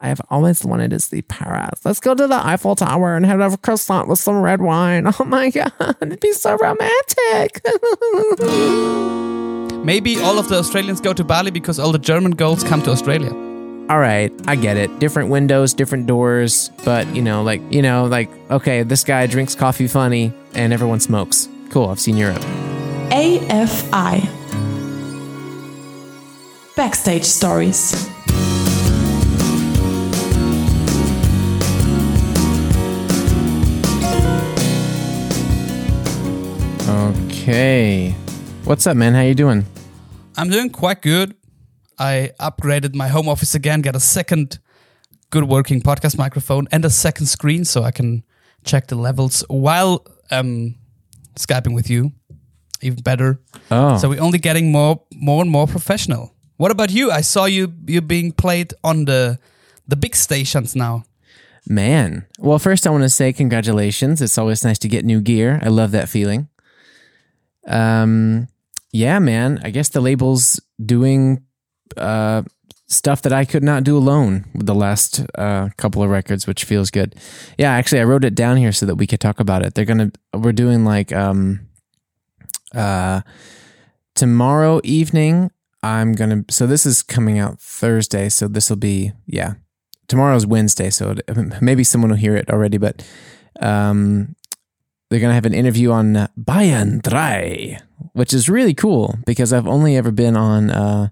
I've always wanted to see Paris. Let's go to the Eiffel Tower and have a croissant with some red wine. Oh my God, it'd be so romantic. Maybe all of the Australians go to Bali because all the German girls come to Australia. All right, I get it. Different windows, different doors, but you know, like, you know, like, okay, this guy drinks coffee funny and everyone smokes. Cool, I've seen Europe. AFI Backstage Stories. Okay. What's up, man? How you doing? I'm doing quite good. I upgraded my home office again, got a second good working podcast microphone and a second screen so I can check the levels while um, Skyping with you. Even better. Oh. So we're only getting more more and more professional. What about you? I saw you you being played on the the big stations now. Man. Well, first I want to say congratulations. It's always nice to get new gear. I love that feeling. Um yeah, man. I guess the label's doing uh stuff that I could not do alone with the last uh, couple of records, which feels good. Yeah, actually I wrote it down here so that we could talk about it. They're to we're doing like um uh tomorrow evening I'm to so this is coming out Thursday, so this will be yeah, tomorrow's Wednesday, so maybe someone will hear it already, but um, they're going to have an interview on uh, Bayern 3, which is really cool because I've only ever been on, uh,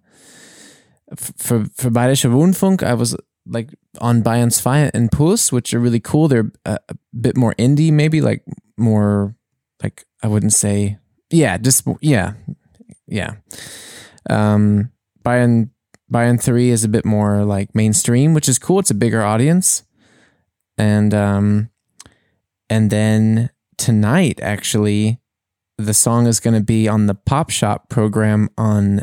for, for Bayerischer Rundfunk, I was like on Bayern 2 and Puls, which are really cool. They're a, a bit more indie, maybe like more, like, I wouldn't say, yeah, just, yeah, yeah. Um, Bayern Bayern 3 is a bit more like mainstream, which is cool. It's a bigger audience. And um and then tonight actually the song is going to be on the Pop Shop program on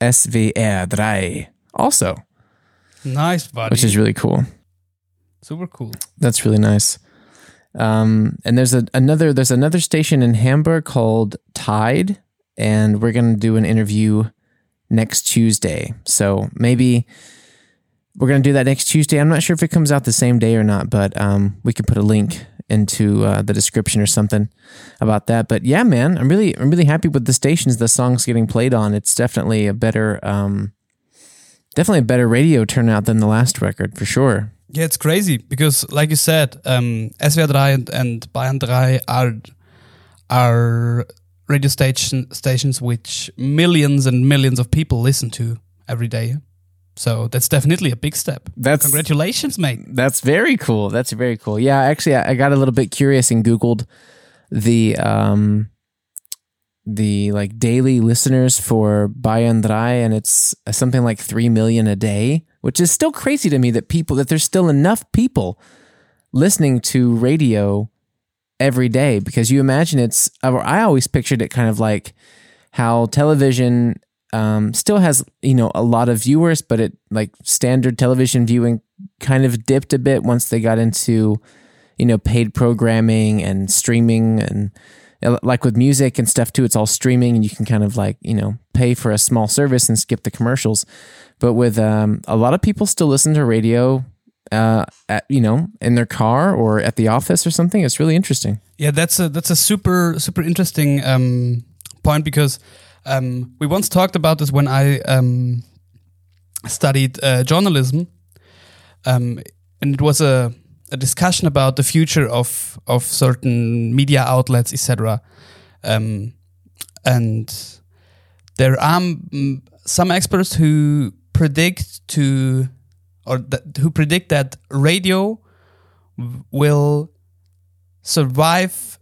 SWR 3 also. Nice, buddy. Which is really cool. super cool. That's really nice. Um, and there's a, another there's another station in Hamburg called Tide, and we're gonna do an interview next Tuesday. So maybe we're gonna do that next Tuesday. I'm not sure if it comes out the same day or not, but um, we can put a link into uh, the description or something about that. But yeah, man, I'm really I'm really happy with the stations the songs getting played on. It's definitely a better um, definitely a better radio turnout than the last record for sure. Yeah, it's crazy because, like you said, um, SWR 3 and, and Bayern 3 are are radio station stations which millions and millions of people listen to every day. So that's definitely a big step. That's Congratulations, mate. That's very cool. That's very cool. Yeah, actually, I I got a little bit curious and Googled the um the like daily listeners for Bayern 3 and it's something like 3 million a day, which is still crazy to me that people that there's still enough people listening to radio every day because you imagine it's I always pictured it kind of like how television um, still has you know a lot of viewers, but it like standard television viewing kind of dipped a bit once they got into you know paid programming and streaming and uh, like with music and stuff too. It's all streaming, and you can kind of like you know pay for a small service and skip the commercials. But with um, a lot of people still listen to radio. Uh, at you know, in their car or at the office or something. It's really interesting. Yeah, that's a that's a super super interesting um, point because um, we once talked about this when I um, studied uh, journalism, um, and it was a, a discussion about the future of of certain media outlets, etc. Um, and there are mm, some experts who predict to or that, who predict that radio will survive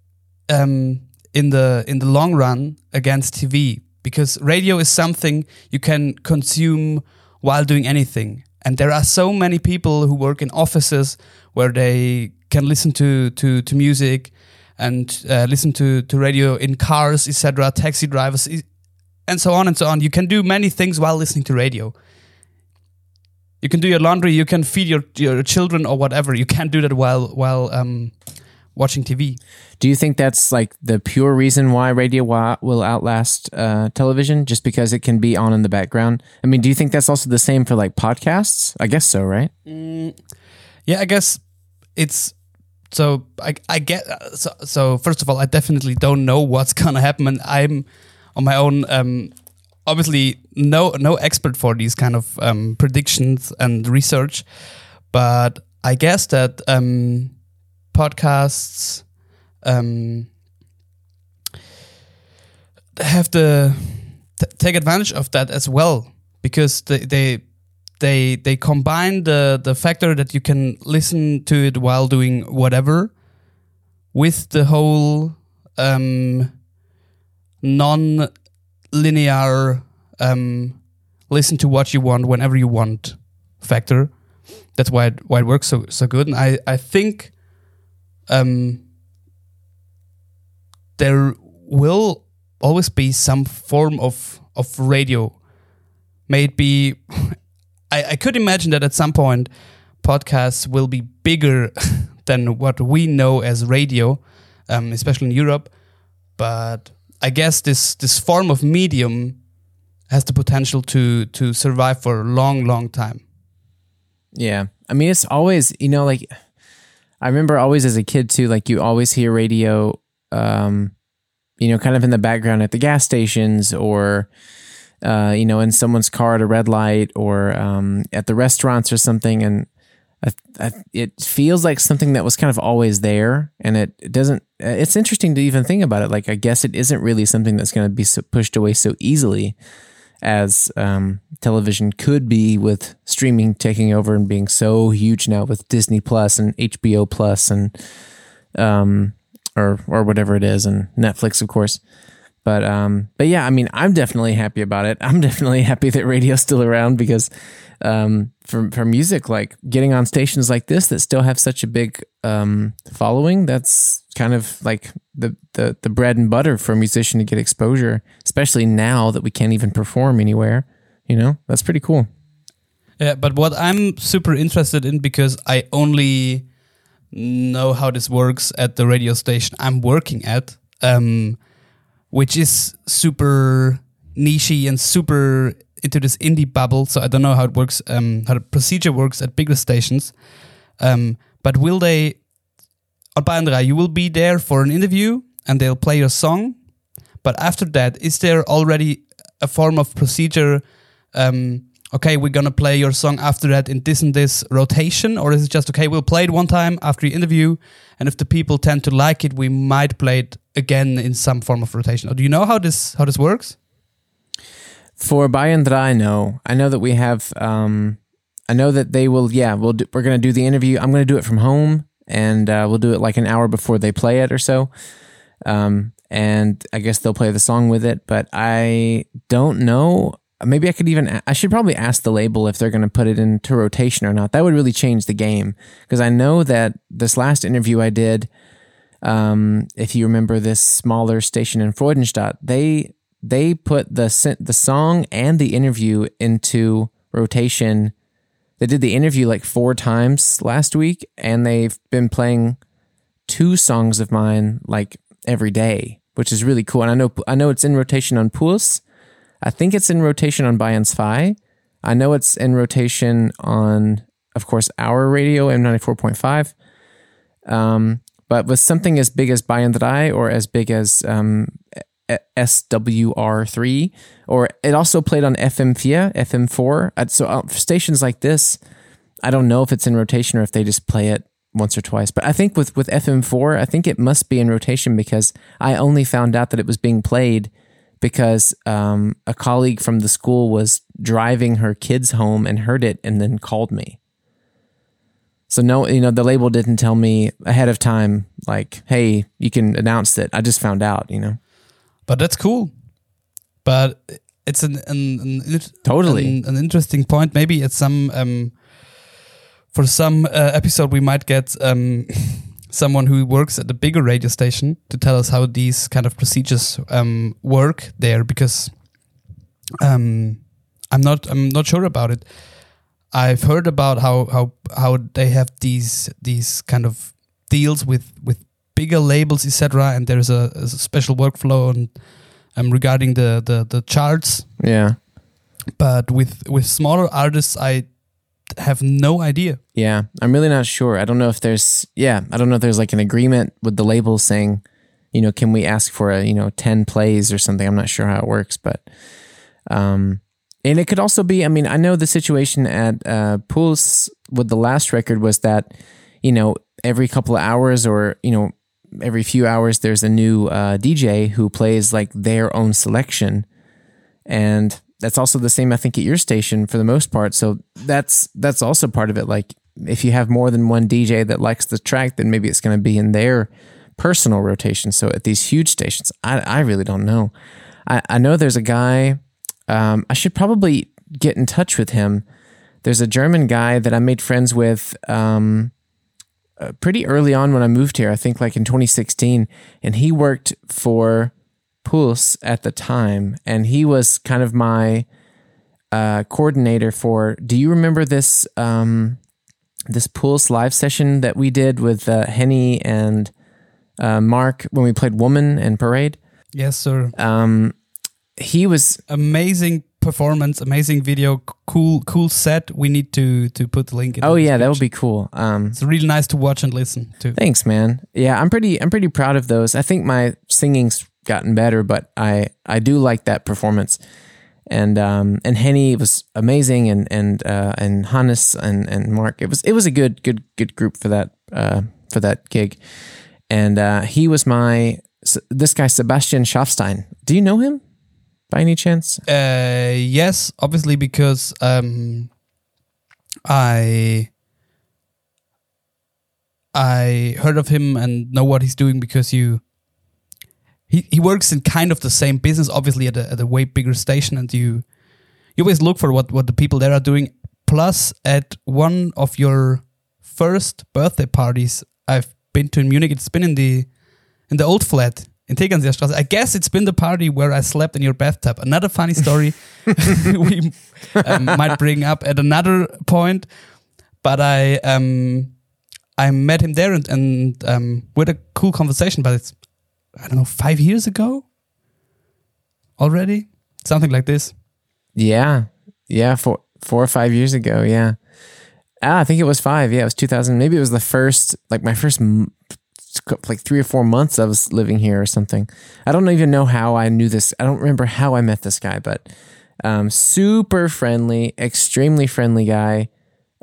um, in the in the long run against TV because radio is something you can consume while doing anything, and there are so many people who work in offices where they can listen to to, to music and uh, listen to, to radio in cars, etc., taxi drivers, and so on and so on. You can do many things while listening to radio. You can do your laundry, you can feed your your children or whatever. You can't do that while while um, watching TV. Do you think that's like the pure reason why radio will outlast uh, television, just because it can be on in the background? I mean, do you think that's also the same for like podcasts? I guess so, right? Yeah, I guess it's so. I I get so. So first of all, I definitely don't know what's gonna happen, and I'm on my own. Um, obviously, no no expert for these kind of um, predictions and research, but I guess that um, podcasts um, have to take advantage of that as well because they they they they combine the the factor that you can listen to it while doing whatever with the whole um, non-linear um, listen to what you want whenever you want factor. That's why it, why it works so so good. And I I think um, there will always be some form of of radio. Maybe I, I could imagine that at some point podcasts will be bigger than what we know as radio, um, especially in Europe. But I guess this this form of medium has the potential to to survive for a long, long time. Yeah. I mean, it's always, you know, like I remember always as a kid too, like you always hear radio, um, you know, kind of in the background at the gas stations or, uh, you know, in someone's car at a red light or um, at the restaurants or something. And I, I, it feels like something that was kind of always there. And it, it doesn't, it's interesting to even think about it. Like, I guess it isn't really something that's going to be so pushed away so easily as um, television could be with streaming taking over and being so huge now with Disney Plus and HBO Plus and um, or or whatever it is and Netflix of course. But um, but yeah, I mean, I'm definitely happy about it. I'm definitely happy that radio's still around because um, for for music, like getting on stations like this that still have such a big um, following, that's kind of like the, the the bread and butter for a musician to get exposure, especially now that we can't even perform anywhere. You know, that's pretty cool. Yeah, but what I'm super interested in because I only know how this works at the radio station I'm working at, um, which is super nichey and super into this indie bubble. So I don't know how it works, um, how the procedure works at bigger stations. Um, but will they, on Bayern Drei, you will be there for an interview and they'll play your song. But after that, is there already a form of procedure? Um, okay, we're gonna play your song after that in this and this rotation, or is it just okay? We'll play it one time after the interview, and if the people tend to like it, we might play it again in some form of rotation. Or do you know how this how this works? For Bayern Drei, I know. I know that we have. Um, I know that they will. Yeah, we'll. Do, we're gonna do the interview. I'm gonna do it from home, and uh, we'll do it like an hour before they play it or so. Um, and I guess they'll play the song with it. But I don't know. Maybe I could even. I should probably ask the label if they're going to put it into rotation or not. That would really change the game because I know that this last interview I did. Um, if you remember this smaller station in Freudenstadt, they they put the the song and the interview into rotation. They did the interview like four times last week, and they've been playing two songs of mine like every day, which is really cool. And I know I know it's in rotation on Puls. I think it's in rotation on Bayern's Fi. I know it's in rotation on, of course, our radio M ninety four point five. Um, but with something as big as Bayern Drei or as big as um, SWR3, or it also played on FM4, FM4. So uh, stations like this, I don't know if it's in rotation or if they just play it once or twice. But I think with, with FM4, I think it must be in rotation because I only found out that it was being played because um, a colleague from the school was driving her kids home and heard it and then called me. So no, you know, the label didn't tell me ahead of time, like, hey, you can announce it. I just found out, you know. But that's cool. But it's an an, an totally an, an, interesting point. Maybe at some um, for some uh, episode we might get um, someone who works at a bigger radio station to tell us how these kind of procedures um, work there because um, I'm not I'm not sure about it. I've heard about how how how they have these these kind of deals with with bigger labels, etc. And there's a, a special workflow on, um, regarding the, the the charts. Yeah. But with with smaller artists, I have no idea. Yeah. I'm really not sure. I don't know if there's, yeah, I don't know if there's like an agreement with the label saying, you know, can we ask for a, you know, 10 plays or something? I'm not sure how it works, but, um, and it could also be, I mean, I know the situation at uh, Puls with the last record was that, you know, every couple of hours or, you know, every few hours, there's a new uh, DJ who plays like their own selection. And that's also the same, I think, at your station for the most part. So that's that's also part of it. Like if you have more than one DJ that likes the track, then maybe it's going to be in their personal rotation. So at these huge stations, I, I really don't know. I, I know there's a guy. Um, I should probably get in touch with him. There's a German guy that I made friends with um, pretty early on when I moved here. I think like in 2016, and he worked for Puls at the time, and he was kind of my uh, coordinator for. Do you remember this um, this Puls live session that we did with uh, Henny and uh, Mark when we played Woman and Parade? Yes, sir. Um, he was Amazing performance, amazing video, cool cool set. We need to to put the link. in oh the yeah, that would be cool. Um, It's really nice to watch and listen to. Thanks, man. Yeah, I'm pretty I'm pretty proud of those. I think my singing's gotten better, but I I do like that performance. And um and Henny was amazing and and uh and Hannes and and Mark. It was it was a good good good group for that uh for that gig. And uh he was my this guy Sebastian Schaffstein. Do you know him by any chance? Uh, yes, obviously because um, I I heard of him and know what he's doing because you he, he works in kind of the same business, obviously at a, at a way bigger station, and you you always look for what what the people there are doing. Plus, at one of your first birthday parties I've been to in Munich, it's been in the in the old flat in Tegernseerstraße. I guess it's been the party where I slept in your bathtub. Another funny story we um, might bring up at another point. But I um I met him there and, and um we had a cool conversation. But it's I don't know five years ago already, something like this. Yeah. Yeah, four four or five years ago, yeah. Ah, I think it was five. Yeah, it was 2000. Maybe it was the first, like my first, like three or four months I was living here or something. I don't even know how I knew this. I don't remember how I met this guy, but um, super friendly, extremely friendly guy.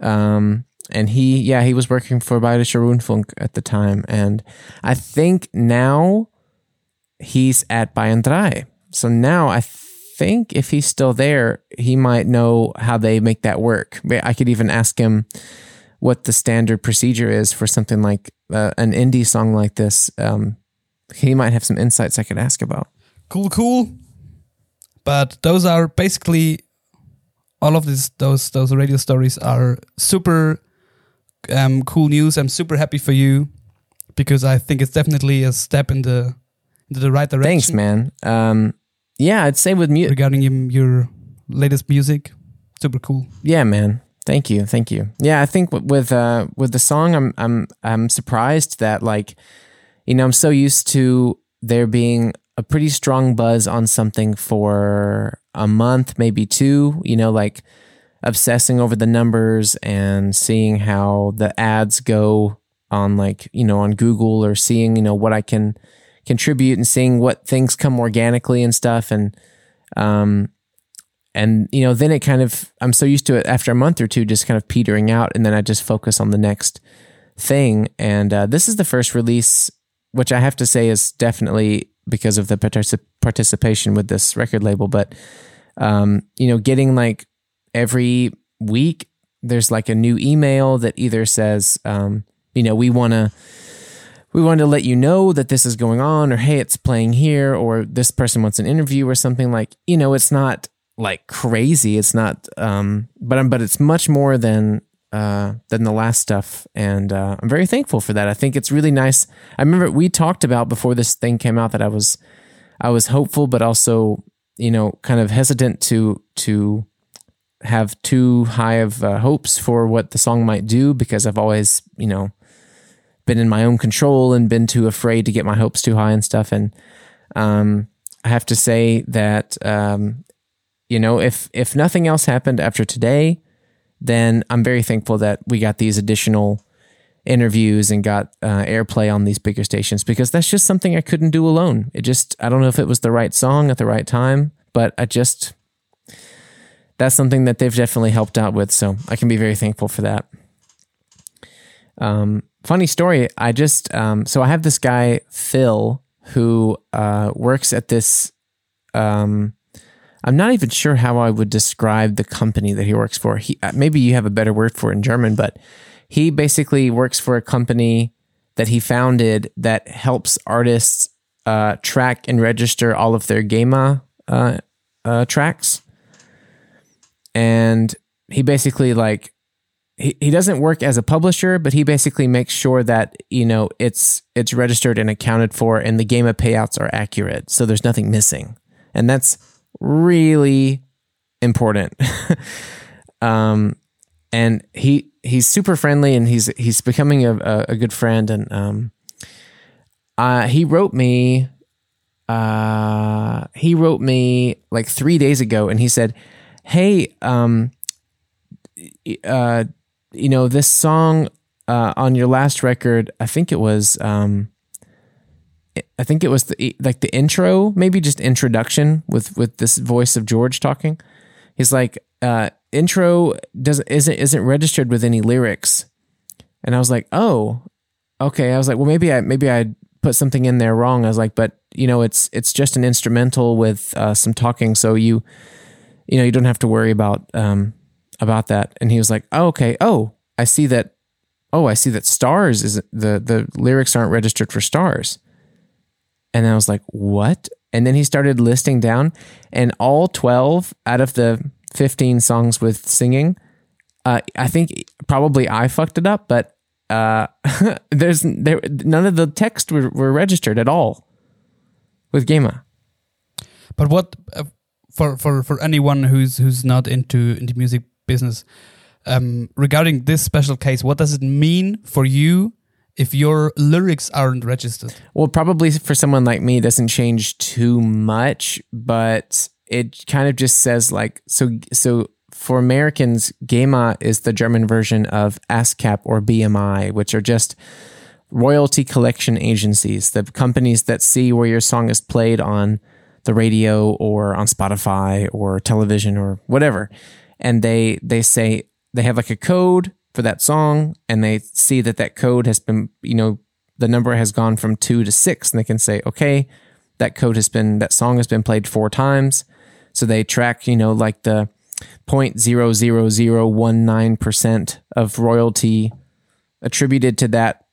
Um, and he, yeah, he was working for Bayerischer Rundfunk at the time. And I think now he's at Bayern 3. So now I think if he's still there, he might know how they make that work. I could even ask him what the standard procedure is for something like uh, an indie song like this. Um, he might have some insights I could ask about. Cool, cool. But those are basically all of these those those radio stories are super um, cool news. I'm super happy for you because I think it's definitely a step in the into the right direction. Thanks, man. Um, yeah, I'd say with music. regarding your, your latest music. Super cool. Yeah, man. Thank you, thank you. Yeah, I think with uh with the song, I'm I'm I'm surprised that like, you know, I'm so used to there being a pretty strong buzz on something for a month, maybe two. You know, like obsessing over the numbers and seeing how the ads go on like you know on Google or seeing you know what I can contribute and seeing what things come organically and stuff and um and you know then it kind of i'm so used to it after a month or two just kind of petering out and then i just focus on the next thing. And uh, this is the first release which i have to say is definitely because of the particip- participation with this record label. But um, you know getting like every week there's like a new email that either says um, you know we want to we wanted to let you know that this is going on or hey it's playing here or this person wants an interview or something like you know it's not like crazy. It's not um but I'm, but it's much more than uh than the last stuff. And uh I'm very thankful for that. I think it's really nice. I remember we talked about before this thing came out that I was I was hopeful but also you know kind of hesitant to to have too high of uh, hopes for what the song might do because I've always you know been in my own control and been too afraid to get my hopes too high and stuff. And um, I have to say that um, you know, if if nothing else happened after today, then I'm very thankful that we got these additional interviews and got uh, airplay on these bigger stations because that's just something I couldn't do alone. It just I don't know if it was the right song at the right time, but I just that's something that they've definitely helped out with. So I can be very thankful for that. Um, funny story. I just um, so I have this guy Phil who uh, works at this. Um, I'm not even sure how I would describe the company that he works for. He uh, maybe you have a better word for it in German, but he basically works for a company that he founded that helps artists uh, track and register all of their GEMA uh, uh, tracks. And he basically like he, he doesn't work as a publisher, but he basically makes sure that you know it's it's registered and accounted for, and the GEMA payouts are accurate, so there's nothing missing, and that's really important. um, and he he's super friendly, and he's he's becoming a, a, a good friend, and um, uh, he wrote me. Uh, he wrote me like three days ago, and he said, "Hey, um, uh, you know, this song uh, on your last record, I think it was, um, I think it was the like the intro, maybe just introduction with with this voice of George talking. He's like, uh, intro doesn't isn't isn't registered with any lyrics, and I was like, oh, okay. I was like, well, maybe I maybe I put something in there wrong. I was like, but you know, it's it's just an instrumental with uh, some talking, so you you know you don't have to worry about um, about that. And he was like, oh, okay. Oh, I see that. Oh, I see that stars is the, the lyrics aren't registered for stars. And I was like, what? And then he started listing down and all 12 out of the 15 songs with singing, uh, I think probably I fucked it up, but uh, there's there none of the text were, were registered at all with GEMA. But what uh, for for for anyone who's who's not into into music business. Um, regarding this special case, what does it mean for you if your lyrics aren't registered? Well, probably for someone like me, it doesn't change too much, but it kind of just says like so. So for Americans, GEMA is the German version of ASCAP or BMI, which are just royalty collection agencies, the companies that see where your song is played on the radio or on Spotify or television or whatever and they they say they have like a code for that song and they see that that code has been you know the number has gone from 2 to 6 and they can say okay that code has been that song has been played four times. So they track you know like the 0.00019% of royalty attributed to that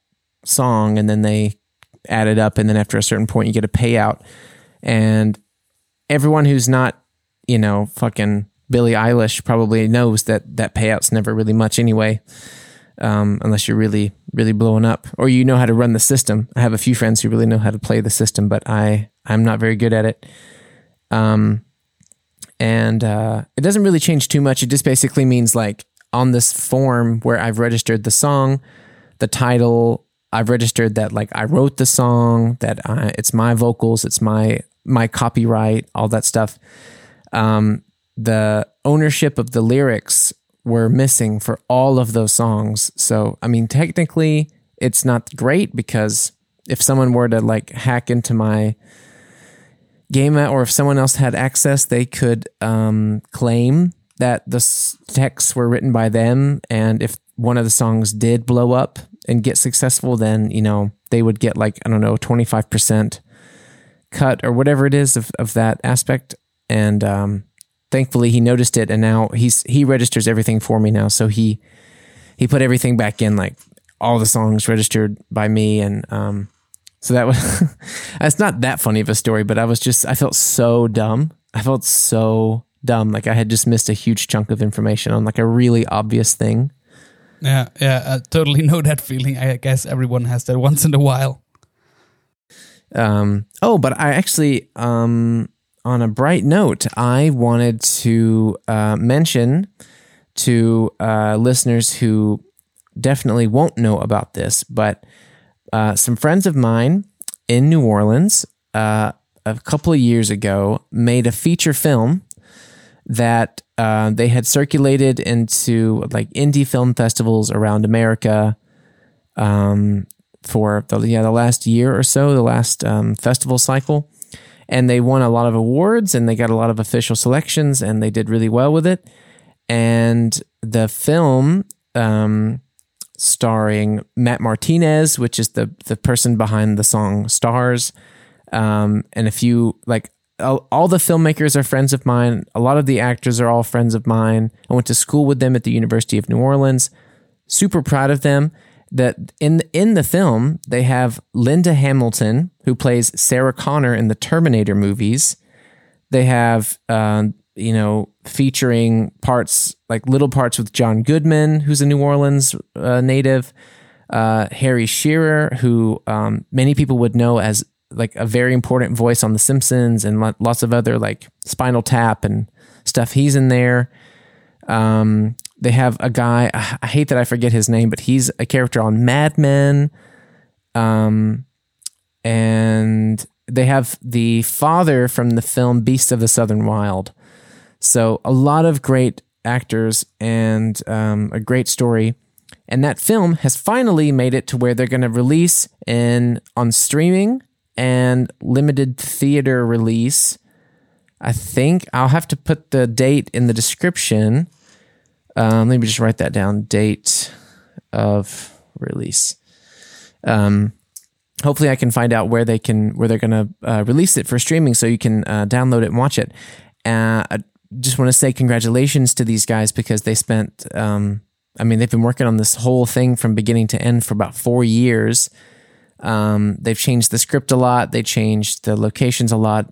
song and then they add it up and then after a certain point you get a payout. And everyone who's not you know fucking Billie Eilish probably knows that that payout's never really much anyway, um, unless you're really really blowing up or you know how to run the system. I have a few friends who really know how to play the system, but I I'm not very good at it. Um, and uh, it doesn't really change too much. It just basically means like on this form where I've registered the song, the title. I've registered that like I wrote the song, that I, it's my vocals, it's my my copyright, all that stuff. Um, the ownership of the lyrics were missing for all of those songs. So, I mean, technically, it's not great because if someone were to like hack into my GEMA or if someone else had access, they could um, claim that the texts were written by them. And if one of the songs did blow up and get successful, then, you know, they would get like, I don't know, 25% cut or whatever it is of, of that aspect. And um, thankfully he noticed it and now he's he registers everything for me now. So he he put everything back in like all the songs registered by me and um so that was it's not that funny of a story but i was just i felt so dumb. I felt so dumb. Like i had just missed a huge chunk of information on like a really obvious thing. Yeah yeah i totally know that feeling. I guess everyone has that once in a while. Um oh but i actually um on a bright note, I wanted to uh, mention to uh, listeners who definitely won't know about this, but uh, some friends of mine in New Orleans uh, a couple of years ago made a feature film that uh, they had circulated into like indie film festivals around America um, for the yeah the last year or so, the last um, festival cycle, and they won a lot of awards and they got a lot of official selections and they did really well with it. And the film, um, starring Matt Martinez, which is the the person behind the song "Stars," um, and a few like all, all the filmmakers are friends of mine. A lot of the actors are all friends of mine. I went to school with them at the University of New Orleans. Super proud of them. That in in the film they have Linda Hamilton who plays Sarah Connor in the Terminator movies. They have uh, you know featuring parts like little parts with John Goodman, who's a New Orleans uh, native. Uh, Harry Shearer, who um, many people would know as like a very important voice on The Simpsons and lots of other like Spinal Tap and stuff. He's in there. Um, they have a guy. I hate that I forget his name, but he's a character on Mad Men. Um, and they have the father from the film Beasts of the Southern Wild. So a lot of great actors and um, a great story. And that film has finally made it to where they're going to release in on streaming and limited theater release. I think I'll have to put the date in the description. Um, let me just write that down. Date of release. Um, hopefully, I can find out where they can where they're to uh, release it for streaming, so you can uh, download it and watch it. Uh, I just want to say congratulations to these guys because they spent. Um, I mean, they've been working on this whole thing from beginning to end for about four years. Um, they've changed the script a lot. They changed the locations a lot.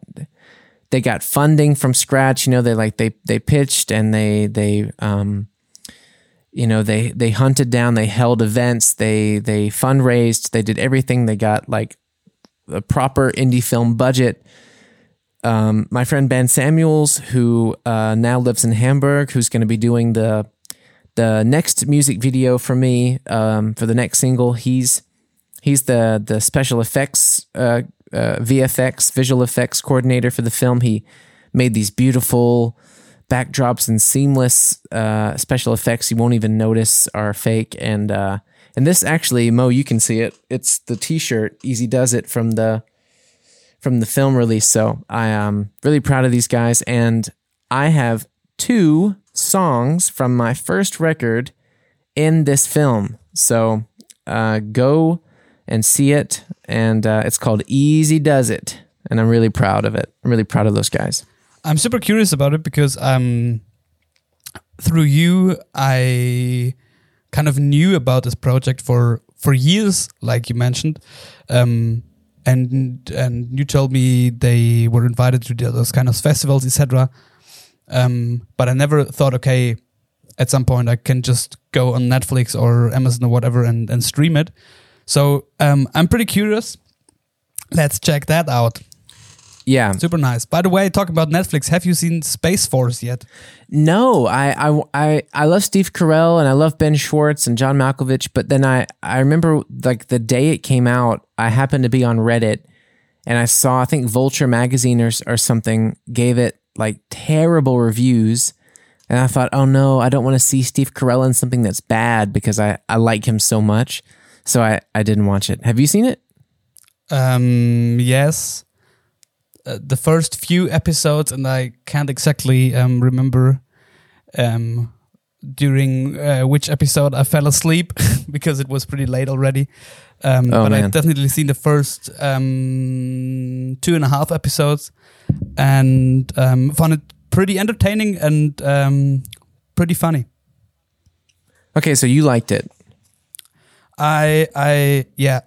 They got funding from scratch. You know, they like they they pitched and they they um, you know they they hunted down. They held events. They they fundraised. They did everything. They got like a proper indie film budget. Um, my friend Ben Samuels, who uh, now lives in Hamburg, who's going to be doing the the next music video for me um, for the next single. He's he's the the special effects uh, uh, VFX visual effects coordinator for the film. He made these beautiful backdrops and seamless uh, special effects you won't even notice are fake. And uh, and this actually, Mo, you can see it. It's the T-shirt. Easy does it from the from the film release. So I am really proud of these guys, and I have two songs from my first record in this film. So uh, go and see it, and uh, it's called Easy Does It, and I'm really proud of it. I'm really proud of those guys. I'm super curious about it because um, through you, I kind of knew about this project for for years, like you mentioned, um, and and you told me they were invited to those kind of festivals, etc. Um, but I never thought, okay, at some point I can just go on Netflix or Amazon or whatever and, and stream it. So um, I'm pretty curious. Let's check that out. Yeah. Super nice. By the way, talking about Netflix, have you seen Space Force yet? No, I, I, I, I love Steve Carell and I love Ben Schwartz and John Malkovich, but then I, I remember like the day it came out, I happened to be on Reddit and I saw, I think Vulture magazine or, or something gave it like terrible reviews. And I thought, oh no, I don't want to see Steve Carell in something that's bad because I, I like him so much. So I, I didn't watch it. Have you seen it? Um, yes. Uh, the first few episodes, and I can't exactly um, remember um, during uh, which episode I fell asleep because it was pretty late already. Um, Oh, but man. I've definitely seen the first um, two and a half episodes and um, found it pretty entertaining and um, pretty funny. Okay, so you liked it. I I yeah.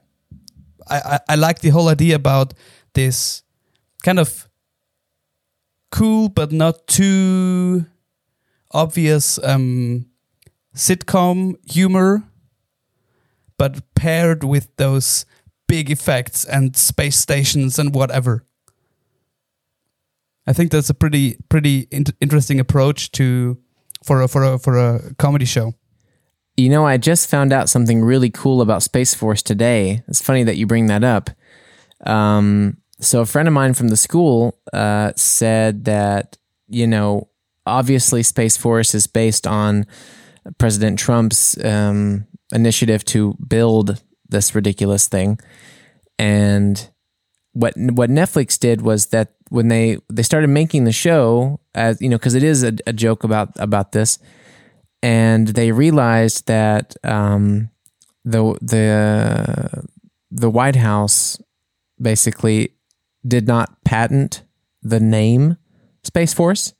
I, I, I like the whole idea about this kind of cool but not too obvious um, sitcom humor, but paired with those big effects and space stations and whatever. I think that's a pretty pretty int- interesting approach to for a for a for a comedy show. You know, I just found out something really cool about Space Force today. It's funny that you bring that up. Um, so, a friend of mine from the school uh, said that, you know, obviously Space Force is based on President Trump's um, initiative to build this ridiculous thing. And what what Netflix did was that when they they started making the show, as you know, because it is a, a joke about about this, and they realized that um, the the the White House basically did not patent the name Space Force.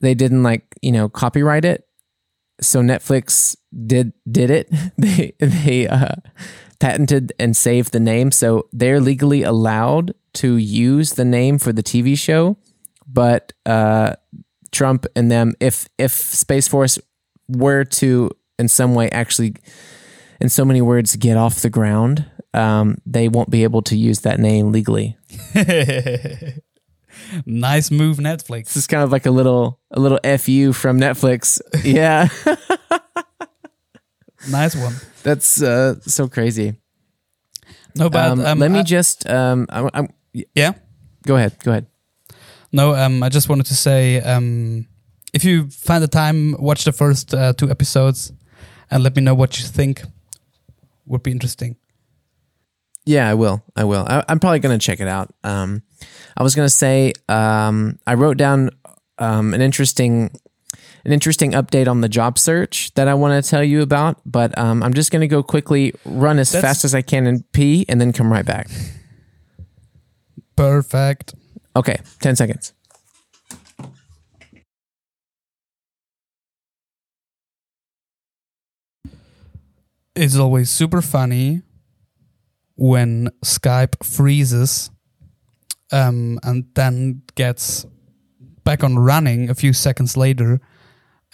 They didn't like you know copyright it, so Netflix did did it. they they uh, patented and saved the name, so they're legally allowed to use the name for the TV show. But uh, Trump and them, if if Space Force were to in some way actually, in so many words, get off the ground, um, they won't be able to use that name legally. nice move, Netflix. This is kind of like a little a little fu from Netflix. Yeah, Nice one. that's uh, so crazy. No, but Um, um, let me I- just um, I, I'm, yeah. go ahead. Go ahead. No, um, I just wanted to say, um, if you find the time, watch the first uh, two episodes, and let me know what you think. Would be interesting. Yeah, I will. I will. I, I'm probably going to check it out. Um, I was going to say um, I wrote down um, an interesting an interesting update on the job search that I want to tell you about, but um, I'm just going to go quickly, run as That's- fast as I can and pee, and then come right back. Perfect. Okay, ten seconds. It's always super funny when Skype freezes um, and then gets back on running a few seconds later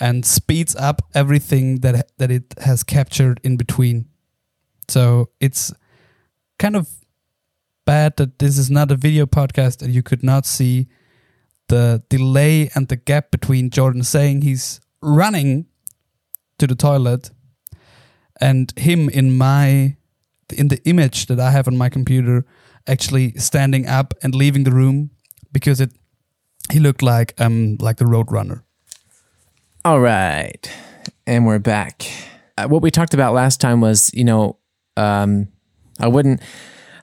and speeds up everything that that it has captured in between. So it's kind of bad that this is not a video podcast and you could not see the delay and the gap between Jordan saying he's running to the toilet and him in my in the image that I have on my computer actually standing up and leaving the room because it he looked like um like the road runner. All right. And we're back. Uh, what we talked about last time was, you know, um, I wouldn't,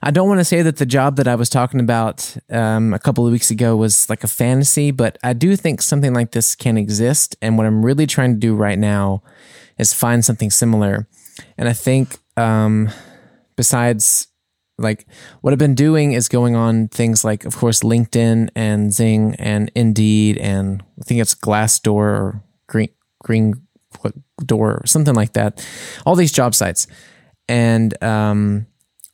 I don't want to say that the job that I was talking about um, a couple of weeks ago was like a fantasy, but I do think something like this can exist. And what I'm really trying to do right now is find something similar. And I think, um, besides like what I've been doing is going on things like, of course, LinkedIn and Xing and Indeed, and I think it's Glassdoor or Green Green Door or something like that. All these job sites, and um,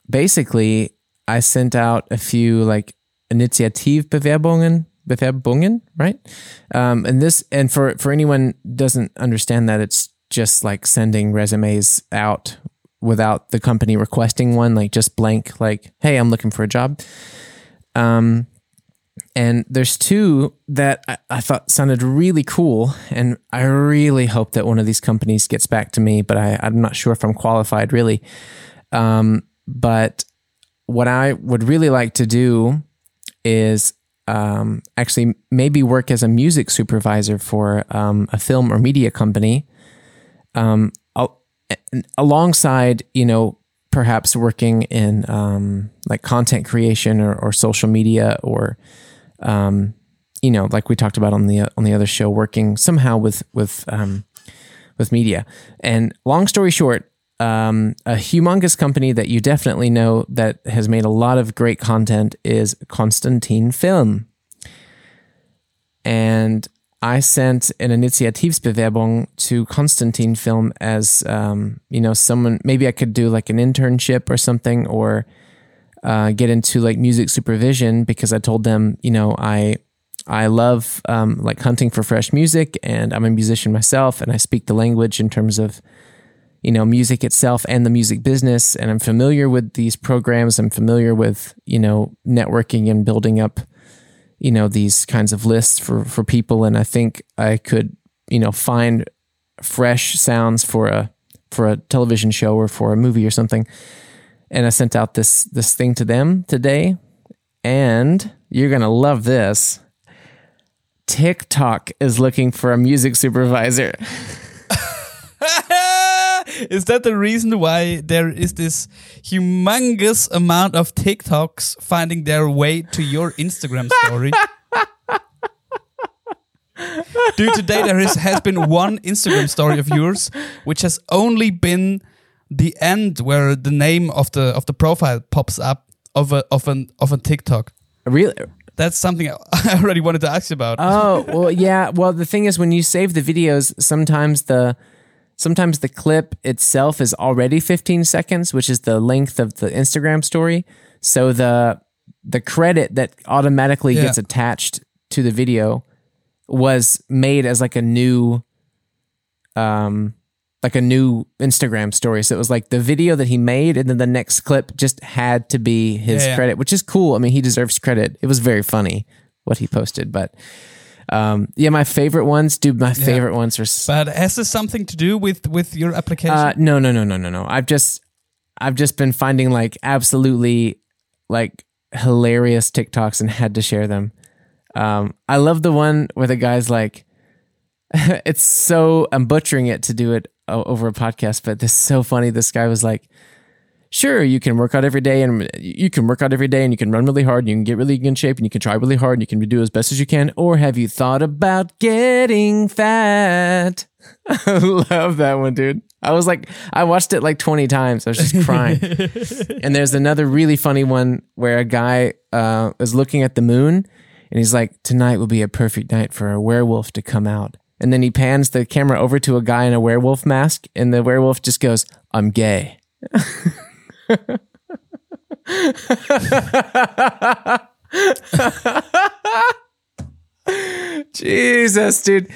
basically, I sent out a few like Initiativbewerbungen, Bewerbungen, right? Um, and this, and for for anyone doesn't understand that, it's just like sending resumes out without the company requesting one, like just blank, like, hey, I'm looking for a job. Um, and there's two that I, I thought sounded really cool. And I really hope that one of these companies gets back to me, but I, I'm not sure if I'm qualified really. Um, but what I would really like to do is um, actually maybe work as a music supervisor for um, a film or media company. Um, alongside, you know, perhaps working in um, like content creation or, or social media or, um, you know, like we talked about on the on the other show, working somehow with with um, with media. And long story short, um, a humongous company that you definitely know that has made a lot of great content is Constantin Film. And I sent an Initiativsbewerbung to Constantin Film as, um, you know, someone, maybe I could do like an internship or something or uh, get into like music supervision because I told them, you know, I, I love um, like hunting for fresh music and I'm a musician myself and I speak the language in terms of, you know, music itself and the music business. And I'm familiar with these programs. I'm familiar with, you know, networking and building up, you know, these kinds of lists for, for people. And I think I could, you know, find fresh sounds for a for a television show or for a movie or something. And I sent out this this thing to them today, and you're gonna love this. TikTok is looking for a music supervisor. is that the reason why there is this humongous amount of TikToks finding their way to your Instagram story? Dude, today there is, has been one Instagram story of yours which has only been the end where the name of the of the profile pops up of a of an of a TikTok. Really? That's something I already wanted to ask you about. Oh, well, yeah. Well, the thing is, when you save the videos, sometimes the sometimes the clip itself is already 15 seconds, which is the length of the Instagram story. So the the credit that automatically Yeah. gets attached to the video was made as like a new um like a new Instagram story. So it was like the video that he made and then the next clip just had to be his Yeah, yeah. credit, which is cool. I mean, he deserves credit. It was very funny what he posted, but um yeah, my favorite ones, dude, my favorite ones are s- but has this something to do with with your application? uh, no, no, no, no, no, no. I've just, I've just been finding like absolutely like hilarious TikToks and had to share them. Um, I love the one where the guy's like, it's so I'm butchering it to do it over a podcast, but this is so funny. This guy was like, sure, you can work out every day and you can work out every day and you can run really hard and you can get really in shape and you can try really hard and you can do as best as you can. Or have you thought about getting fat? I love that one, dude. I was like, I watched it like 20 times. I was just crying. and there's another really funny one where a guy uh, is looking at the moon and he's like, tonight will be a perfect night for a werewolf to come out. And then he pans the camera over to a guy in a werewolf mask, and the werewolf just goes, I'm gay. Jesus, dude.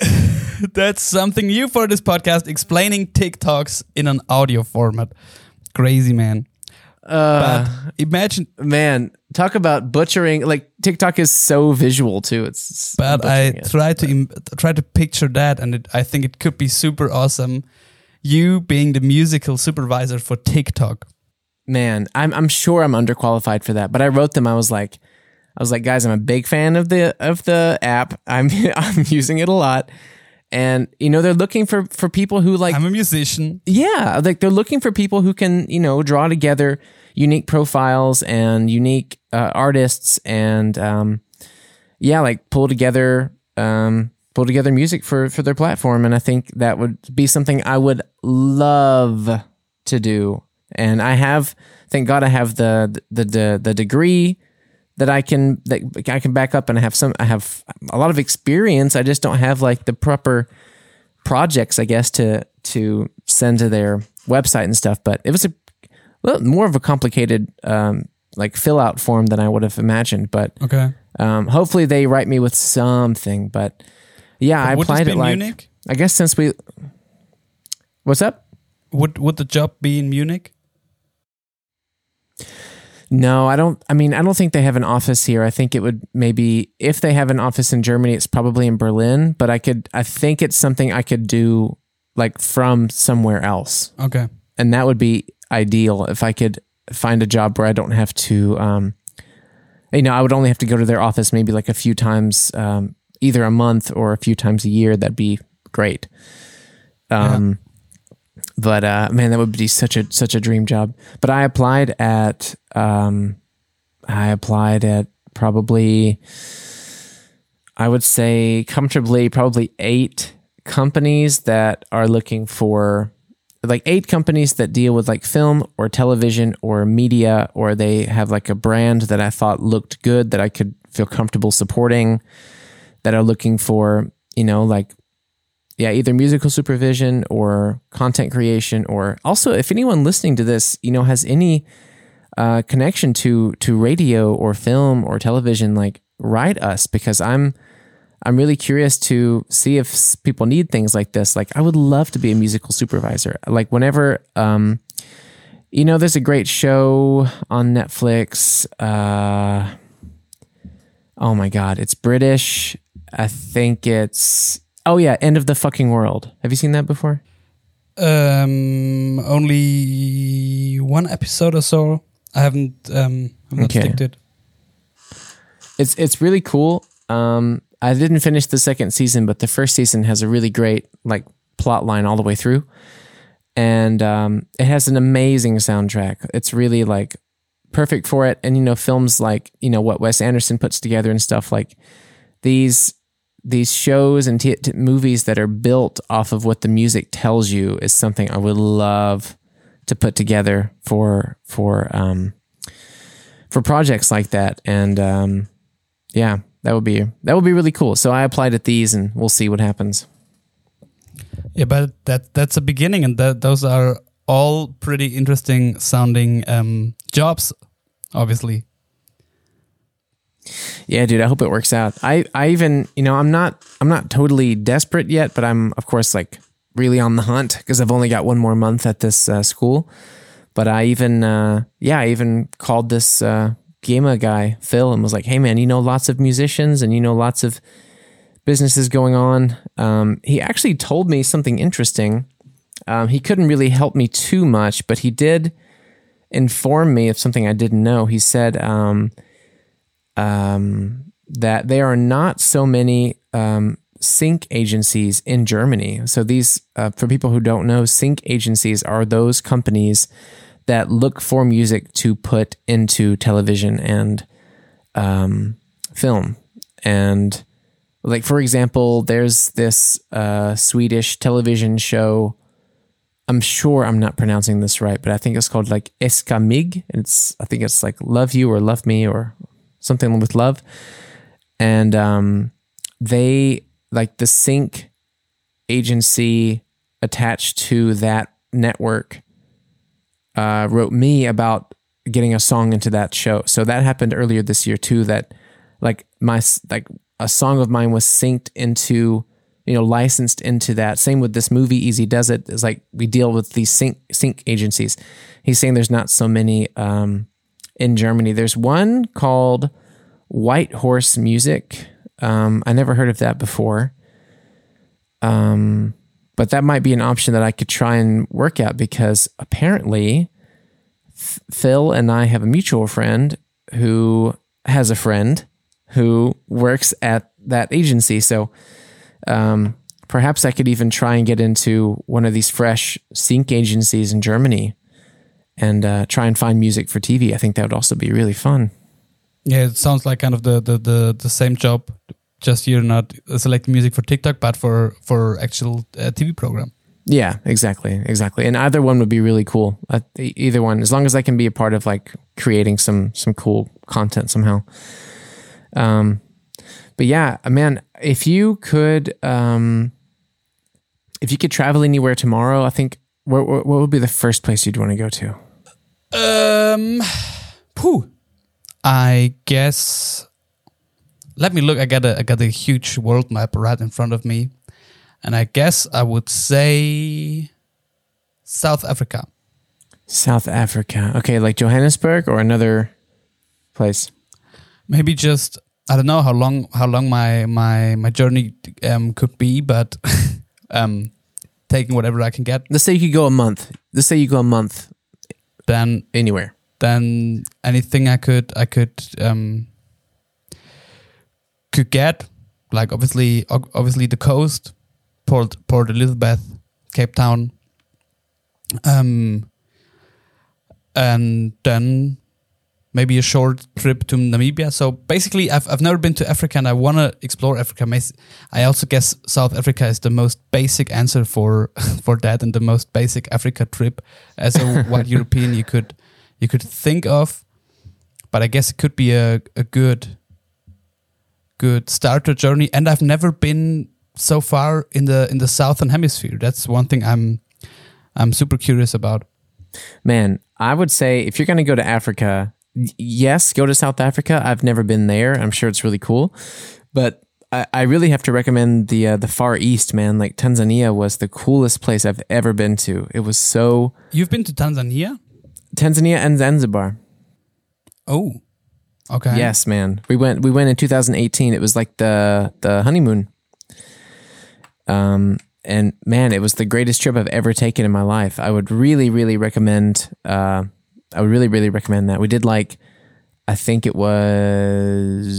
That's something new for this podcast, explaining TikToks in an audio format. Crazy man. Uh, But imagine, man, talk about butchering. Like TikTok is so visual too. It's, but I try to Im- try to picture that, and it, I think it could be super awesome. You being the musical supervisor for TikTok. man, I'm I'm sure I'm underqualified for that. But I wrote them. I was like, I was like, guys, I'm a big fan of the of the app. I'm I'm using it a lot, and you know they're looking for for people who like I'm a musician. yeah, like they're looking for people who can you know draw together unique profiles and unique uh, artists and um yeah like pull together um pull together music for for their platform. And i think that would be something i would love to do. And i have thank god i have the the the, the degree that i can that i can back up and i have some i have a lot of experience. I just don't have like the proper projects i guess to to send to their website and stuff. But it was a well, more of a complicated um like fill out form than i would have imagined. But Okay. um, hopefully they write me with something. But yeah, I applied it like Munich? I guess since we. What's up? Would would the job be in Munich? No, I don't. I mean, I don't think they have an office here. I think it would maybe if they have an office in Germany, it's probably in Berlin. But I could. I think it's something I could do like from somewhere else, Okay. and that would be ideal if I could find a job where I don't have to. Um, you know, I would only have to go to their office maybe like a few times, um, either a month or a few times a year. That'd be great. Um, but uh, man, that would be such a such a dream job. But I applied at um, I applied at probably I would say comfortably probably eight companies that are looking for like eight companies that deal with like film or television or media or they have like a brand that I thought looked good that I could feel comfortable supporting that are looking for, you know, like yeah, either musical supervision or content creation or also if anyone listening to this, you know, has any uh, connection to to radio or film or television, like write us because I'm I'm really curious to see if people need things like this. Like I would love to be a musical supervisor. Like whenever um you know, there's a great show on Netflix. Uh, oh my God, it's British. I think it's Oh yeah, End of the Fucking World. Have you seen that before? Um, only one episode or so. I haven't um I've not Okay. it. It's it's really cool. Um, I didn't finish the second season, but the first season has a really great like plot line all the way through, and um, it has an amazing soundtrack. It's really like perfect for it. And you know, films like you know what Wes Anderson puts together and stuff like these these shows and t- t- movies that are built off of what the music tells you is something I would love to put together for for um, for projects like that. And um, yeah, that would be that would be really cool. So I applied at these, and we'll see what happens. Yeah, but that that's a beginning, and that those are all pretty interesting sounding um jobs. Obviously, Yeah, dude, I hope it works out. I I even you know I'm not I'm not totally desperate yet, but I'm of course like really on the hunt because I've only got one more month at this uh, school. But I even uh, yeah I even called this uh, GEMA guy Phil and was like, hey man, you know lots of musicians and you know lots of businesses going on. Um, he actually told me something interesting. Um, he couldn't really help me too much, but he did inform me of something I didn't know. He said. Um, um, that there are not so many um, sync agencies in Germany. So these, uh, for people who don't know, sync agencies are those companies that look for music to put into television and um, film. And like for example, there's this uh, Swedish television show. I'm sure I'm not pronouncing this right, but I think it's called like Älska mig. It's I think it's like Love You or Love Me or something with love. And um, they like the sync agency attached to that network uh, wrote me about getting a song into that show. So that happened earlier this year too. That like my like a song of mine was synced into you know licensed into that. Same with this movie. Easy does it. It's like we deal with these sync sync agencies. He's saying there's not so many um, in Germany. There's one called White Horse Music. Um, I never heard of that before. Um, but that might be an option that I could try and work out because apparently Phil and I have a mutual friend who has a friend who works at that agency. So um, perhaps I could even try and get into one of these fresh sync agencies in Germany and uh, try and find music for TV. I think that would also be really fun. yeah, it sounds like kind of the the the, the same job. Just you're not selecting music for TikTok, but for for actual uh, TV program. Yeah, exactly, exactly. And either one would be really cool. Uh, either one, as long as I can be a part of like creating some some cool content somehow. Um, but yeah, man, if you could, um, if you could travel anywhere tomorrow, I think where, what would be the first place you'd want to go to? Um, phew. I guess. Let me look. I got a I got a huge world map right in front of me, and I guess I would say South Africa. South Africa. Okay, like Johannesburg or another place. Maybe just I don't know how long how long my my my journey um could be, but um taking whatever I can get, Let's say you could go a month. Let's say you go a month then anywhere. then anything I could I could um could get like obviously obviously the coast Port Port Elizabeth Cape Town um and then maybe a short trip to Namibia so basically I've I've never been to Africa and I want to explore Africa I also guess South Africa is the most basic answer for for that and the most basic Africa trip as a white European you could you could think of. But I guess it could be a, a good good starter journey. And I've never been so far in the in the southern hemisphere. That's one thing I'm I'm super curious about. Man, I would say if you're going to go to Africa, yes, go to South Africa. I've never been there. I'm sure it's really cool, but I, I really have to recommend the uh, the Far East. Man, like Tanzania was the coolest place I've ever been to. It was so You've been to Tanzania? Tanzania and Zanzibar. Oh. Okay. Yes, man. We went we went in 2018. It was like the the honeymoon. Um, and man, it was the greatest trip I've ever taken in my life. I would really, really recommend. Uh, I would really, really recommend that. We did like, I think it was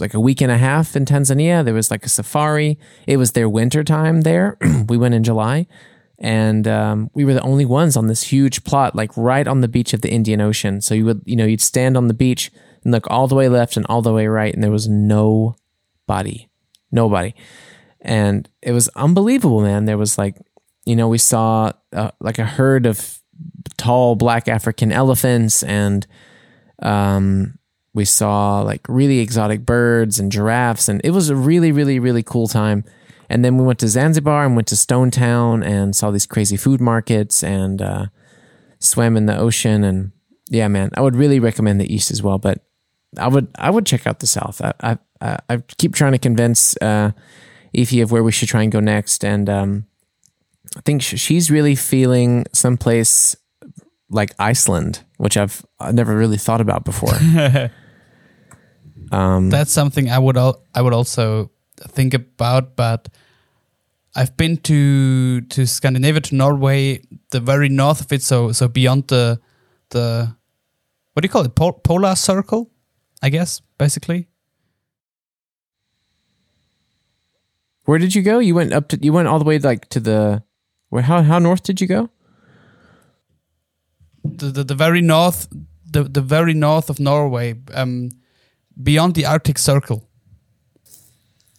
like a week and a half in Tanzania. There was like a safari. It was their winter time there. we went in July, and um, we were the only ones on this huge plot, like right on the beach of the Indian Ocean. So you would, you know, you'd stand on the beach and look all the way left and all the way right, and there was nobody, nobody, and it was unbelievable, man. There was like, you know, we saw uh, like a herd of tall black African elephants, and um, we saw like really exotic birds and giraffes, and it was a really, really, really cool time. And then we went to Zanzibar and went to Stone Town and saw these crazy food markets and uh, swam in the ocean. And yeah, man, I would really recommend the East as well. But I would I would check out the South. I I, I, keep trying to convince uh, Ify of where we should try and go next. And um, I think she's really feeling someplace like Iceland, which I've I never really thought about before. um, That's something I would al- I would also think about, but I've been to to Scandinavia, to Norway, the very north of it, so so beyond the the what do you call it, Pol- polar circle, I guess, basically. where did you go? You went up to you went all the way like to the where how how north did you go? The the, the very north, the the very north of Norway, um, beyond the Arctic Circle.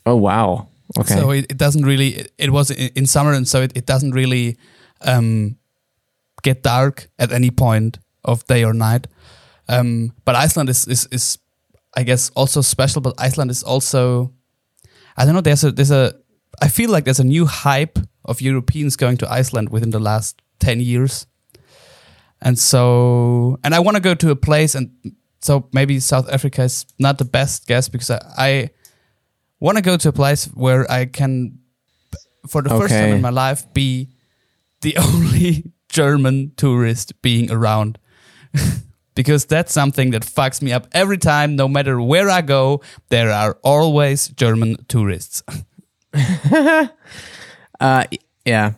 Oh wow. Okay. So it, it doesn't really. It, it was in, in summer, and so it, it doesn't really um, get dark at any point of day or night. Um, but Iceland is, is is I guess also special. But Iceland is also I don't know. There's a there's a I feel like there's a new hype of Europeans going to Iceland within the last ten years, and so and I want to go to a place and so maybe South Africa is not the best guess because I, I want to go to a place where I can, for the first time in my life, be the only German tourist being around. because that's something that fucks me up every time, no matter where I go, there are always German tourists. Uh, yeah.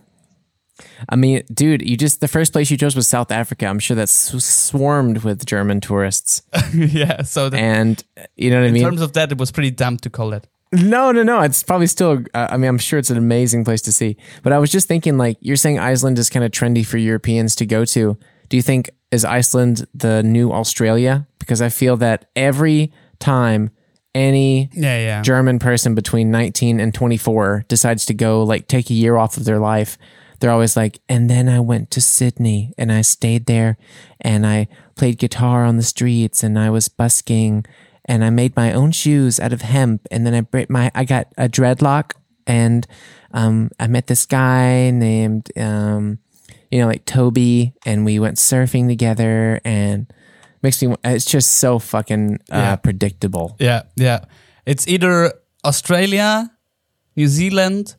I mean, dude, you just the first place you chose was South Africa. I'm sure that's swarmed with German tourists, yeah, so that, and you know what I in mean. terms of that, it was pretty dumb to call it. No, no, no. It's probably still. Uh, I mean, I'm sure it's an amazing place to see. But I was just thinking, like, you're saying Iceland is kind of trendy for Europeans to go to. Do you think is Iceland the new Australia? Because I feel that every time any Yeah, yeah. German person between 19 and 24 decides to go like take a year off of their life, they're always like, and then I went to Sydney and I stayed there and I played guitar on the streets and I was busking and I made my own shoes out of hemp and then I my I got a dreadlock and um, I met this guy named um, you know like Toby and we went surfing together and makes me. It's just so fucking uh, Yeah. predictable. Yeah, yeah. It's either Australia, New Zealand,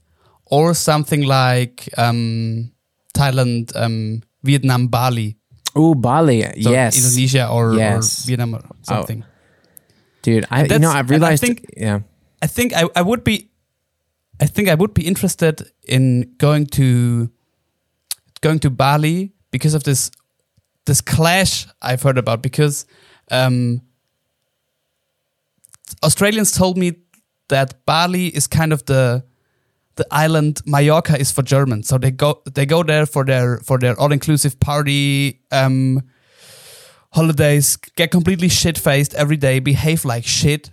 or something like um, Thailand, um, Vietnam, Bali. Oh, Bali. So yes. Indonesia or, Yes. or Vietnam or something. Dude, I you know I've and I realized think- yeah. I think I, I would be I think I would be interested in going to going to Bali because of this this clash I've heard about because um, Australians told me that Bali is kind of the the island Mallorca is for Germans. So they go they go there for their for their all inclusive party um, holidays, get completely shit faced every day, behave like shit.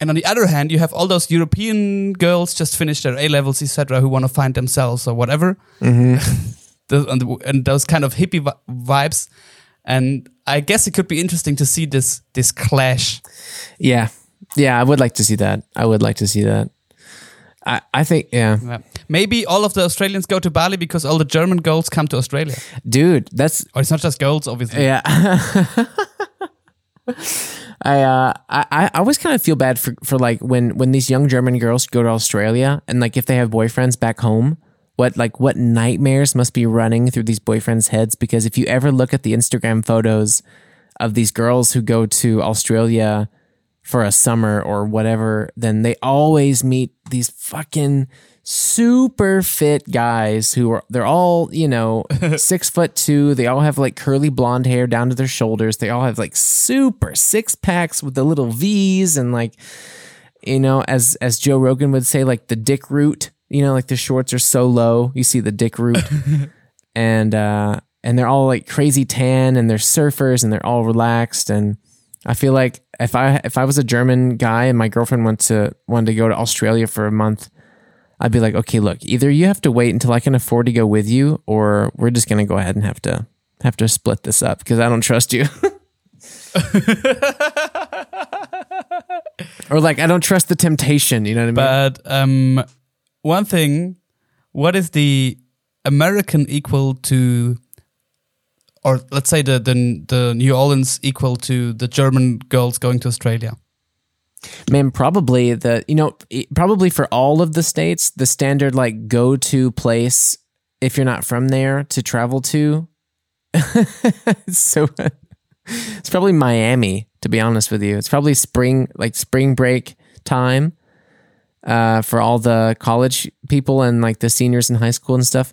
And on the other hand, you have all those European girls just finished their A levels, etc., who want to find themselves or whatever, And, and those kind of hippie vibes. And I guess it could be interesting to see this this clash. Yeah. Yeah, I would like to see that. I would like to see that. I, I think yeah. Yeah. Maybe all of the Australians go to Bali because all the German girls come to Australia. Dude, that's Or it's not just girls, obviously. yeah. I uh I, I always kind of feel bad for, for like when when these young German girls go to Australia and like if they have boyfriends back home, what like what nightmares must be running through these boyfriends' heads because if you ever look at the Instagram photos of these girls who go to Australia for a summer or whatever, then they always meet these fucking super fit guys who are they're all you know six foot two. They all have like curly blonde hair down to their shoulders. They all have like super six packs with the little V's and like you know as as Joe Rogan would say like the dick root. You know, like the shorts are so low, you see the dick root, and uh, and they're all like crazy tan, and they're surfers, and they're all relaxed, and I feel like if I if I was a German guy and my girlfriend went to wanted to go to Australia for a month, I'd be like, okay, look, either you have to wait until I can afford to go with you, or we're just gonna go ahead and have to have to split this up because I don't trust you. or like I don't trust the temptation, you know what I mean? But um, one thing, what is the American equal to, or let's say the the, the New Orleans equal to the German girls going to Australia? Man, probably the you know probably for all of the states, the standard like go to place if you're not from there to travel to. so it's probably Miami, to be honest with you. It's probably spring like spring break time uh, for all the college people and like the seniors in high school and stuff.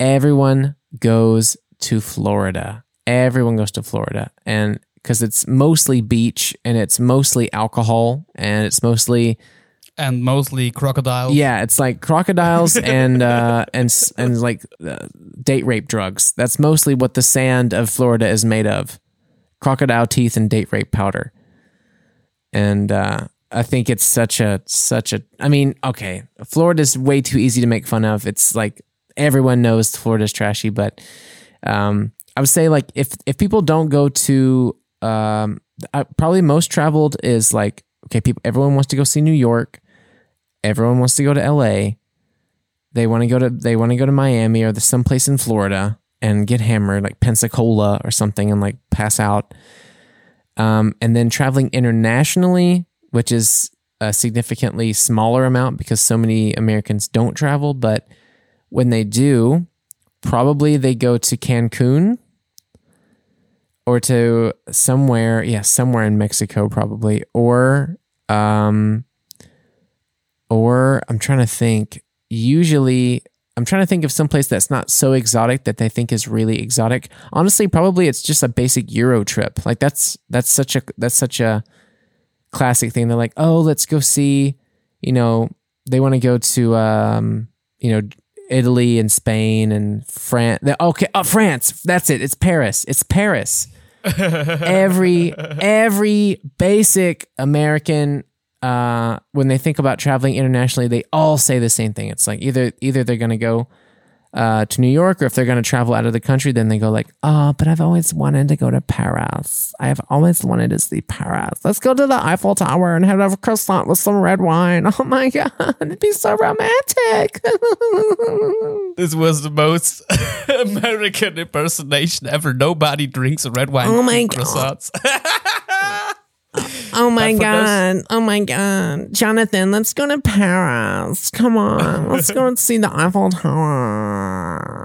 Everyone goes to Florida. Everyone goes to Florida, and because it's mostly beach and it's mostly alcohol and it's mostly And mostly crocodiles. yeah, it's like crocodiles and uh, and and like uh, date rape drugs. That's mostly what the sand of Florida is made of: crocodile teeth and date rape powder. And uh, I think it's such a such a. I mean, okay, Florida's way too easy to make fun of. It's like everyone knows Florida's trashy, but um, I would say like if if people don't go to um, I, probably most traveled is like okay, people everyone wants to go see New York, everyone wants to go to L.A. They want to go to they want to go to Miami or the someplace in Florida and get hammered like Pensacola or something and like pass out. Um, and then traveling internationally, which is a significantly smaller amount because so many Americans don't travel, but when they do, probably they go to Cancun or to somewhere, yeah, somewhere in Mexico probably, or um or I'm trying to think. Usually I'm trying to think of some place that's not so exotic that they think is really exotic. Honestly, probably it's just a basic Euro trip. Like that's that's such a that's such a classic thing. They're like, "Oh, let's go see, you know, they want to go to um, you know, Italy and Spain and France. Okay, oh, France. That's it. It's Paris. It's Paris. every every basic American uh, when they think about traveling internationally, they all say the same thing. It's like either either they're gonna go uh, to New York, or if they're gonna travel out of the country, then they go like, "Oh, but I've always wanted to go to Paris. I've always wanted to see Paris. Let's go to the Eiffel Tower and have a croissant with some red wine. Oh my god, it'd be so romantic." This was the most American impersonation ever. Nobody drinks red wine. Oh my God. croissants. Oh my god! Oh my god, Jonathan, let's go to Paris. Come on, let's go and see the Eiffel Tower.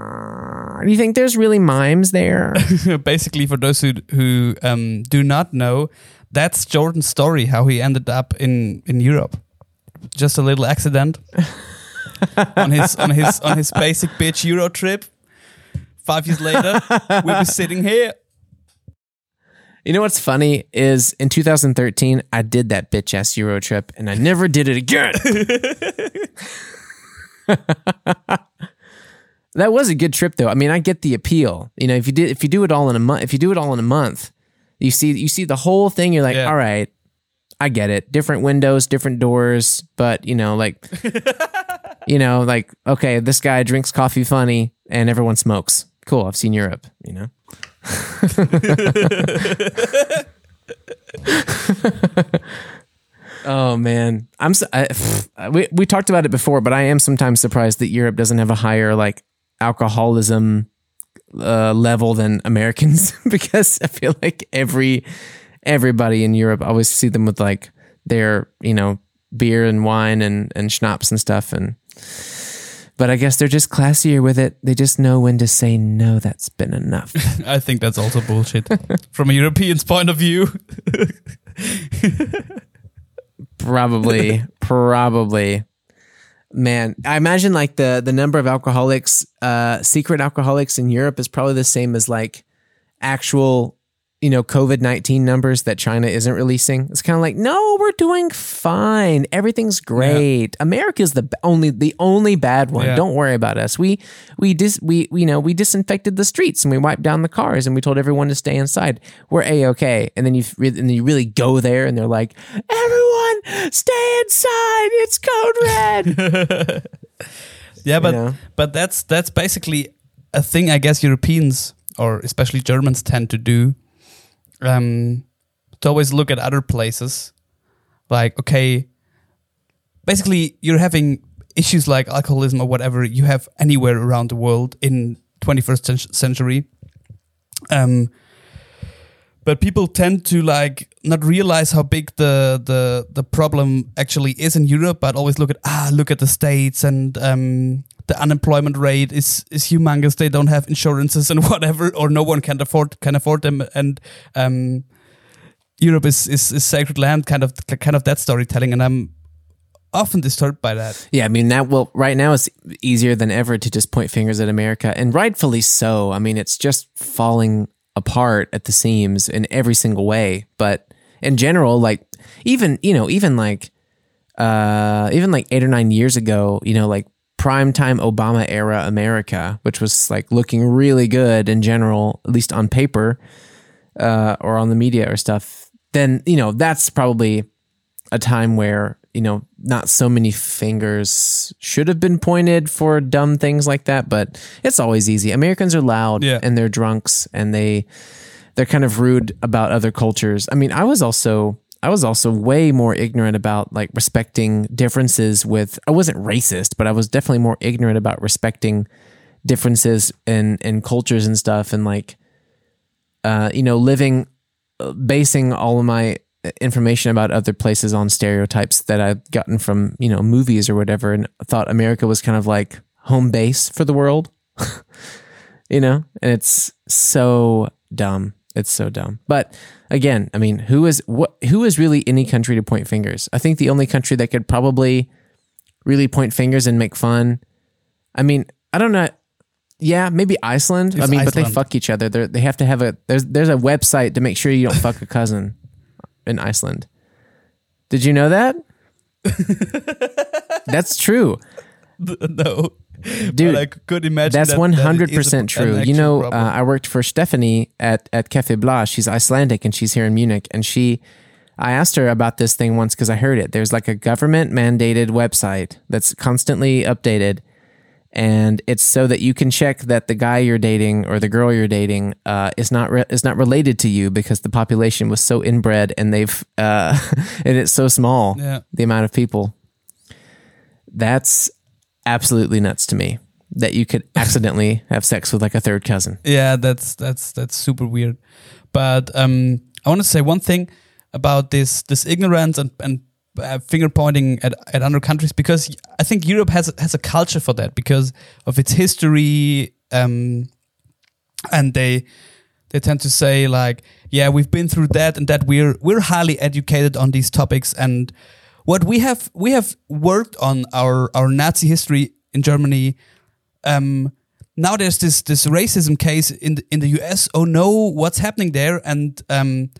Do you think there's really mimes there? Basically, for those who who um, do not know, that's Jordan's story. How he ended up in in Europe. Just a little accident on his on his on his basic bitch Euro trip. Five years later, we'll be sitting here. You know what's funny is in 2013 I did that bitch ass Euro trip and I never did it again. that was a good trip though. I mean, I get the appeal. You know, if you did if you do it all in a month, if you do it all in a month, you see you see the whole thing, you're like, Yeah. "All right, I get it. Different windows, different doors, but you know, like you know, like okay, this guy drinks coffee funny and everyone smokes. Cool, I've seen Europe, you know. Oh man, I'm. So, I, we we talked about it before, but I am sometimes surprised that Europe doesn't have a higher like alcoholism uh, level than Americans because I feel like every everybody in Europe I always see them with like their you know beer and wine and and schnapps and stuff and. But I guess they're just classier with it. They just know when to say no. That's been enough. I think that's also bullshit from a European's point of view. probably, probably. Man, I imagine like the the number of alcoholics, uh, secret alcoholics in Europe is probably the same as like actual, you know, COVID nineteen numbers that China isn't releasing. It's kind of like, no, we're doing fine, everything's great. America's the only the only bad one. Yeah. Don't worry about us. We we dis we, you know we disinfected the streets and we wiped down the cars and we told everyone to stay inside. We're a okay. And then you and then you really go there and they're like, everyone stay inside. It's code red. Yeah, but know? but that's that's basically a thing I guess Europeans or especially Germans tend to do. Um, to always look at other places, like okay, basically you're having issues like alcoholism or whatever you have anywhere around the world in 21st century. Um, but people tend to like not realize how big the the the problem actually is in Europe, but always look at ah look at the states and um, the unemployment rate is is humongous. They don't have insurances and whatever, or no one can afford can afford them, and um, Europe is, is is sacred land, kind of kind of that storytelling, and I'm often disturbed by that. Yeah, I mean that well right now it's easier than ever to just point fingers at America and rightfully so. I mean it's just falling apart at the seams in every single way. But in general, like even you know, even like uh even like eight or nine years ago, you know, like prime time Obama era America, which was like looking really good in general, at least on paper, uh, or on the media or stuff, then you know, that's probably a time where you know not so many fingers should have been pointed for dumb things like that but it's always easy americans are loud Yeah. and they're drunks and they they're kind of rude about other cultures i mean i was also i was also way more ignorant about like respecting differences with i wasn't racist but i was definitely more ignorant about respecting differences in in cultures and stuff and like uh you know living basing all of my information about other places on stereotypes that I've gotten from, you know, movies or whatever and thought America was kind of like home base for the world. you know? And it's so dumb. It's so dumb. But again, I mean, who is what who is really any country to point fingers? I think the only country that could probably really point fingers and make fun. I mean, I don't know. Yeah, maybe Iceland. I It's mean, but they fuck each other. They they have to have a there's there's a website to make sure you don't fuck a cousin in Iceland. Did you know that? That's true, no, dude. but I could imagine That's that- one hundred percent true. You know, uh. I worked for Stephanie at at Cafe Blas. She's Icelandic and she's here in Munich. And she, I asked her about this thing once because I heard it. There's like a government mandated website that's constantly updated, and it's so that you can check that the guy you're dating or the girl you're dating uh, is not re- is not related to you because the population was so inbred and they've uh, and it's so small Yeah. the amount of people. That's absolutely nuts to me that you could accidentally have sex with like a third cousin. Yeah, that's that's that's super weird. But um, I want to say one thing about this this ignorance and and uh, finger pointing at, at other countries because I think Europe has has a culture for that because of its history. Um, and they they tend to say like, yeah, we've been through that and that. We're we're highly educated on these topics and what we have we have worked on our our Nazi history in Germany. Um, now there's this this racism case in the, in the US. Oh no, what's happening there? And um,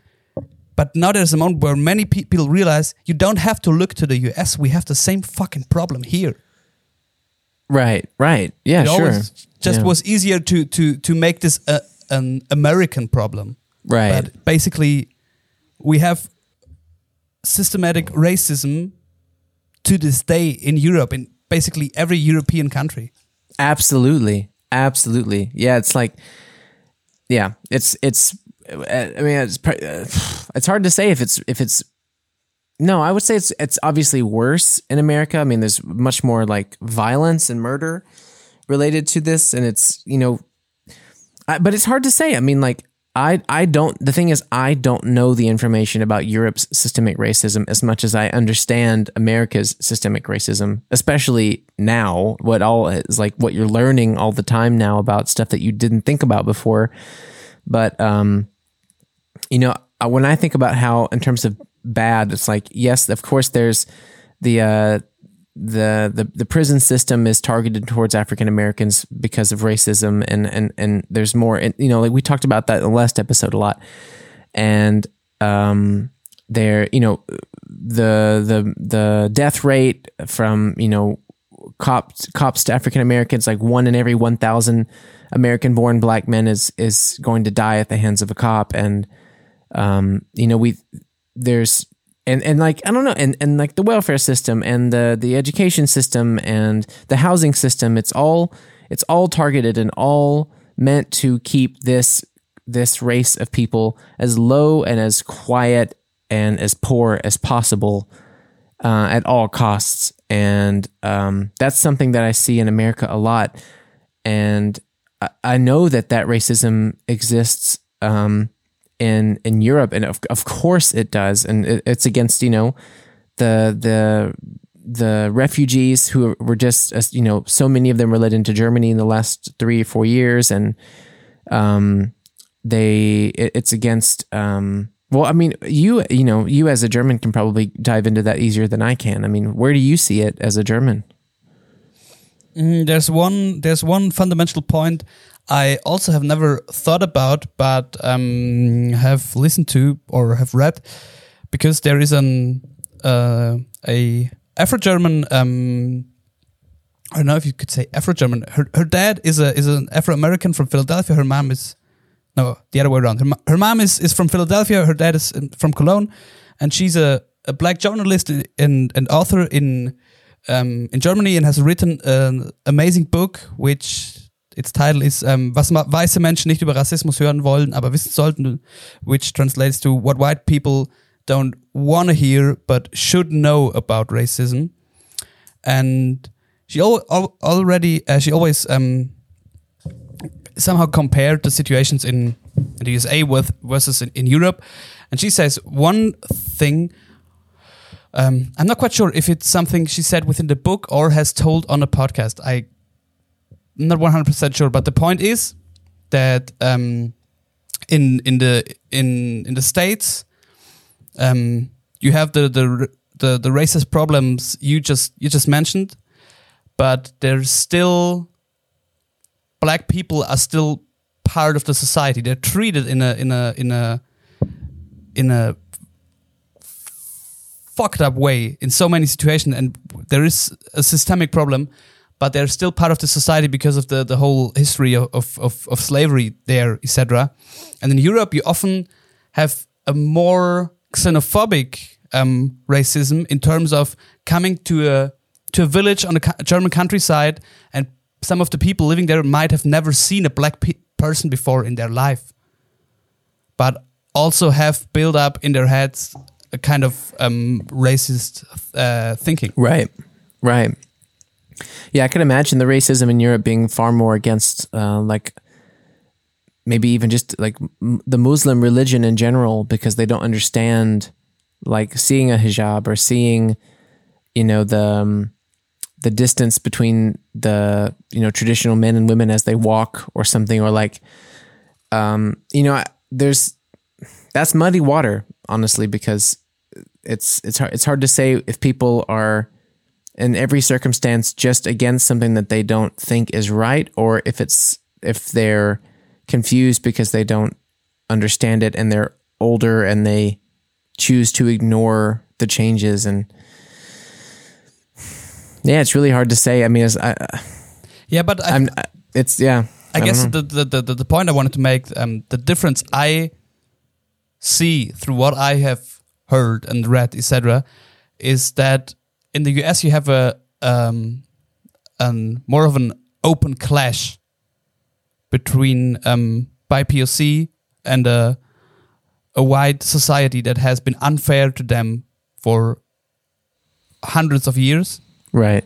but now there's a moment where many pe- people realize you don't have to look to the US. We have the same fucking problem here. Right, right. Yeah, it sure. just Yeah. was easier to to to make this a, an American problem. Right. But basically, we have systematic racism to this day in Europe, in basically every European country. Absolutely. Absolutely. Yeah, it's like yeah, it's it's I mean it's it's hard to say if it's if it's no, I would say it's it's obviously worse in America. I mean, there's much more like violence and murder related to this and it's, you know, I, but it's hard to say. I mean, like I I don't. The thing is, I don't know the information about Europe's systemic racism as much as I understand America's systemic racism, especially now. What all is like what you're learning all the time now about stuff that you didn't think about before. But um, you know, when I think about how, in terms of bad, it's like yes, of course, there's the uh, the, the the prison system is targeted towards African Americans because of racism, and and and there's more. And, you know, like we talked about that in the last episode a lot, and um, there, you know, the the the death rate from you know cops cops to African Americans, like one in every one thousand American born black men is is going to die at the hands of a cop, and um, you know we there's and and like I don't know, and and like the welfare system and the the education system and the housing system, it's all it's all targeted and all meant to keep this this race of people as low and as quiet and as poor as possible uh, at all costs. And um, that's something that I see in America a lot. And I, I know that that racism exists um, in in Europe, and of, of course it does. And it, it's against you know the the the refugees who were just you know so many of them were led into Germany in the last three or four years, and um, they it, it's against um, well, I mean, you you know, you as a German can probably dive into that easier than I can. I mean, where do you see it as a German? Mm, there's one there's one fundamental point I also have never thought about, but um, have listened to or have read, because there is an uh, a Afro German. Um, I don't know if you could say Afro German. Her her dad is a is an Afro American from Philadelphia. Her mom is no the other way around. Her, her mom is is from Philadelphia. Her dad is from Cologne, and she's a, a black journalist and and author in um, in Germany and has written an amazing book which its title is um, Was weiße Menschen nicht über Rassismus hören wollen, aber wissen sollten, which translates to What white people don't want to hear but should know about racism. And she al- al- already, uh, she always um, somehow compared the situations in the USA with versus in, in Europe. And she says one thing. Um, I'm not quite sure if it's something she said within the book or has told on a podcast. I not 100% sure but the point is that um, in in the in in the states um, you have the, the the the racist problems you just you just mentioned but there's still black people are still part of the society. They're treated in a in a in a in a fucked up way in so many situations and there is a systemic problem but they're still part of the society because of the, the whole history of, of, of, slavery there, etc. And in Europe, you often have a more xenophobic um, racism in terms of coming to a to a village on the German countryside, and some of the people living there might have never seen a black pe- person before in their life, but also have built up in their heads a kind of um, racist uh, thinking. Right, right. Yeah, I can imagine the racism in Europe being far more against, uh, like, maybe even just like m- the Muslim religion in general, because they don't understand, like, seeing a hijab or seeing, you know, the um, the distance between the you know traditional men and women as they walk or something, or like, um, you know, I- there's that's muddy water, honestly, because it's it's hard it's hard to say if people are in every circumstance just against something that they don't think is right or if it's if they're confused because they don't understand it and they're older and they choose to ignore the changes and yeah it's really hard to say i mean it's, I, Yeah, but I, i'm it's yeah I, don't guess the, the, the, the, the point I wanted to make, um, the difference I see through what I have heard and read, etc., is that in the US you have a um, an more of an open clash between um, BIPOC and a a white society that has been unfair to them for hundreds of years. Right.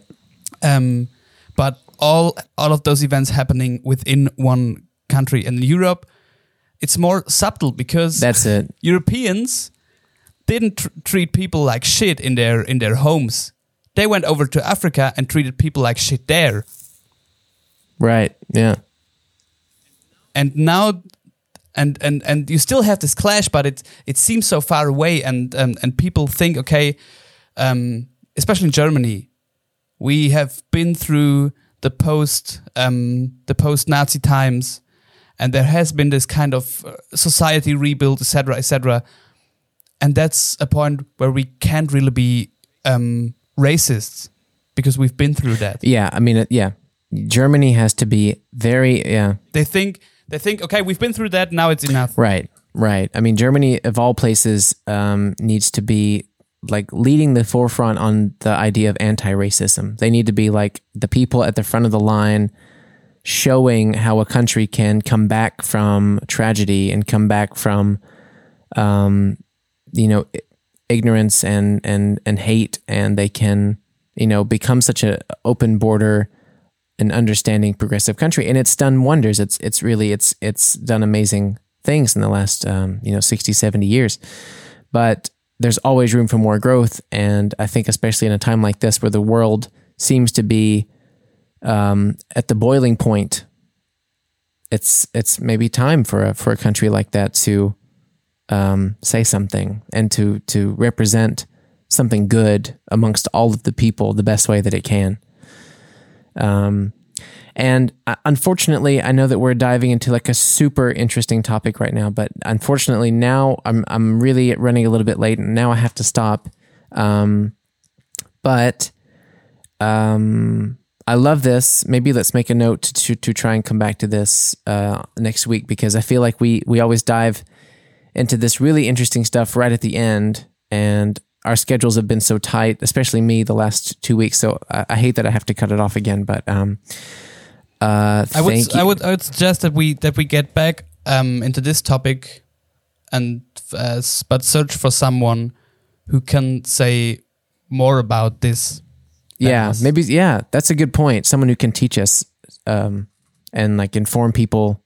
Um, but all all of those events happening within one country. And in Europe, it's more subtle because that's it. Europeans didn't tr- treat people like shit in their in their homes. They went over to Africa and treated people like shit there. right yeah And now and and and you still have this clash, but it it seems so far away and and, and people think, okay, um, especially in Germany, we have been through the post um, the post Nazi times, and there has been this kind of uh, society rebuild, etc., etc. And that's a point where we can't really be um, racists because we've been through that. Yeah, I mean, uh, yeah, Germany has to be very yeah. They think they think okay, we've been through that. Now it's enough. Right, right. I mean, Germany of all places um, needs to be like leading the forefront on the idea of anti-racism. They need to be like the people at the front of the line showing how a country can come back from tragedy and come back from um, you know ignorance and and and hate and they can you know become such an open border and understanding progressive country. And it's done wonders. It's it's really it's it's done amazing things in the last um, you know 60 70 years. But there's always room for more growth. And I think, especially in a time like this where the world seems to be um, at the boiling point, it's it's maybe time for a for a country like that to um, say something and to to represent something good amongst all of the people the best way that it can. Um, and uh, unfortunately, I know that we're diving into like a super interesting topic right now, but unfortunately now I'm I'm really running a little bit late and now I have to stop. Um, but um, I love this. Maybe let's make a note to to try and come back to this uh, next week because I feel like we we always dive into this really interesting stuff right at the end, and our schedules have been so tight, especially me the last two weeks. So I, I hate that I have to cut it off again, but um, uh, I would you. I would I would suggest that we that we get back um, into this topic and uh, but search for someone who can say more about this. yeah us. maybe yeah that's a good point someone who can teach us um and like inform people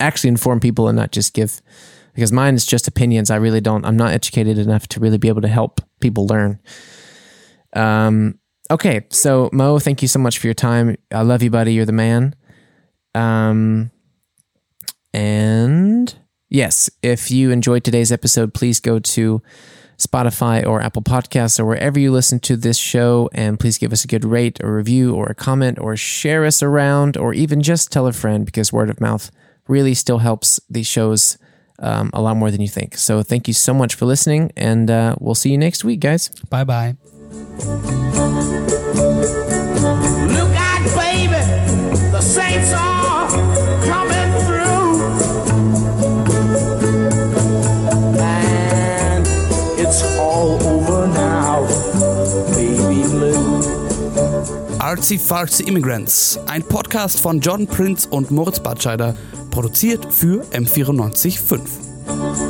actually inform people and not just give because mine is just opinions. I really don't i'm not educated enough to really be able to help people learn. Um okay so mo thank you so much for your time. I love you buddy. You're the man. Um and yes if you enjoyed today's episode please go to Spotify or Apple Podcasts or wherever you listen to this show. And please give us a good rate or review or a comment or share us around or even just tell a friend because word of mouth really still helps these shows um, a lot more than you think. So thank you so much for listening and uh, we'll see you next week, guys. Bye bye. Artsy Fartsy Immigrants, ein Podcast von John Prince und Moritz Batscheider, produziert für M945.